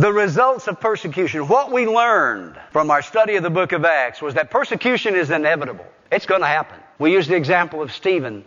The results of persecution. What we learned from our study of the book of Acts was that persecution is inevitable. It's going to happen. We used the example of Stephen.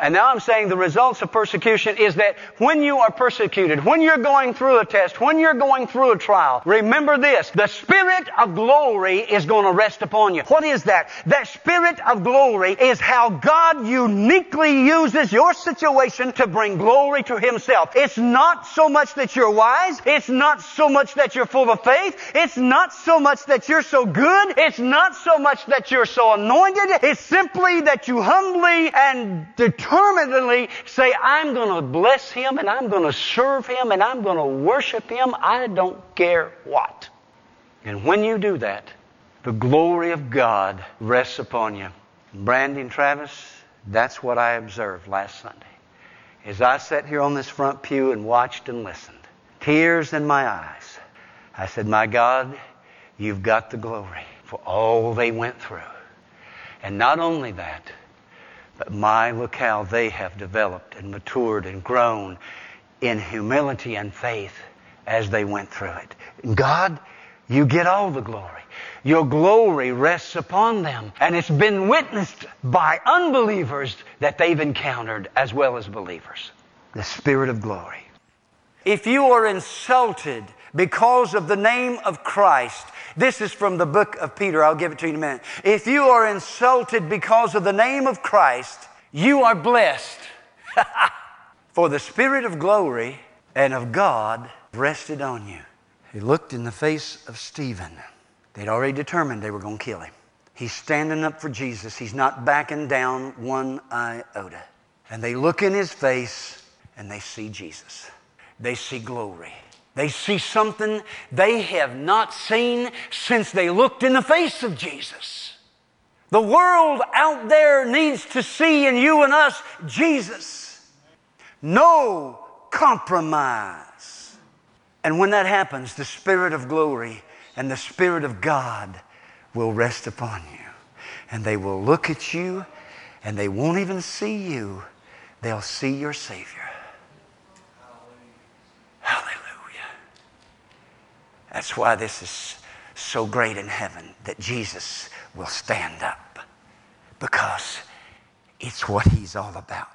And now I'm saying the results of persecution is that when you are persecuted, when you're going through a test, when you're going through a trial, remember this, the Spirit of glory is going to rest upon you. What is that? That Spirit of glory is how God uniquely uses your situation to bring glory to Himself. It's not so much that you're wise. It's not so much that you're full of faith. It's not so much that you're so good. It's not so much that you're so anointed. It's simply that you humbly and determinedly determinedly say, I'm going to bless him and I'm going to serve him and I'm going to worship him. I don't care what. And when you do that, the glory of God rests upon you. Brandon Travis, that's what I observed last Sunday. As I sat here on this front pew and watched and listened, tears in my eyes, I said, My God, you've got the glory for all they went through. And not only that, but my, look how they have developed and matured and grown in humility and faith as they went through it. God, you get all the glory. Your glory rests upon them. And it's been witnessed by unbelievers that they've encountered as well as believers. The Spirit of glory. If you are insulted because of the name of Christ, this is from the book of Peter. I'll give it to you in a minute. If you are insulted because of the name of Christ, you are blessed. For the Spirit of glory and of God rested on you. He looked in the face of Stephen. They'd already determined they were going to kill him. He's standing up for Jesus. He's not backing down one iota. And they look in his face and they see Jesus. They see glory. They see something they have not seen since they looked in the face of Jesus. The world out there needs to see in you and us Jesus. No compromise. And when that happens, the Spirit of glory and the Spirit of God will rest upon you. And they will look at you and they won't even see you, they'll see your Savior. That's why this is so great in heaven that Jesus will stand up because it's what he's all about.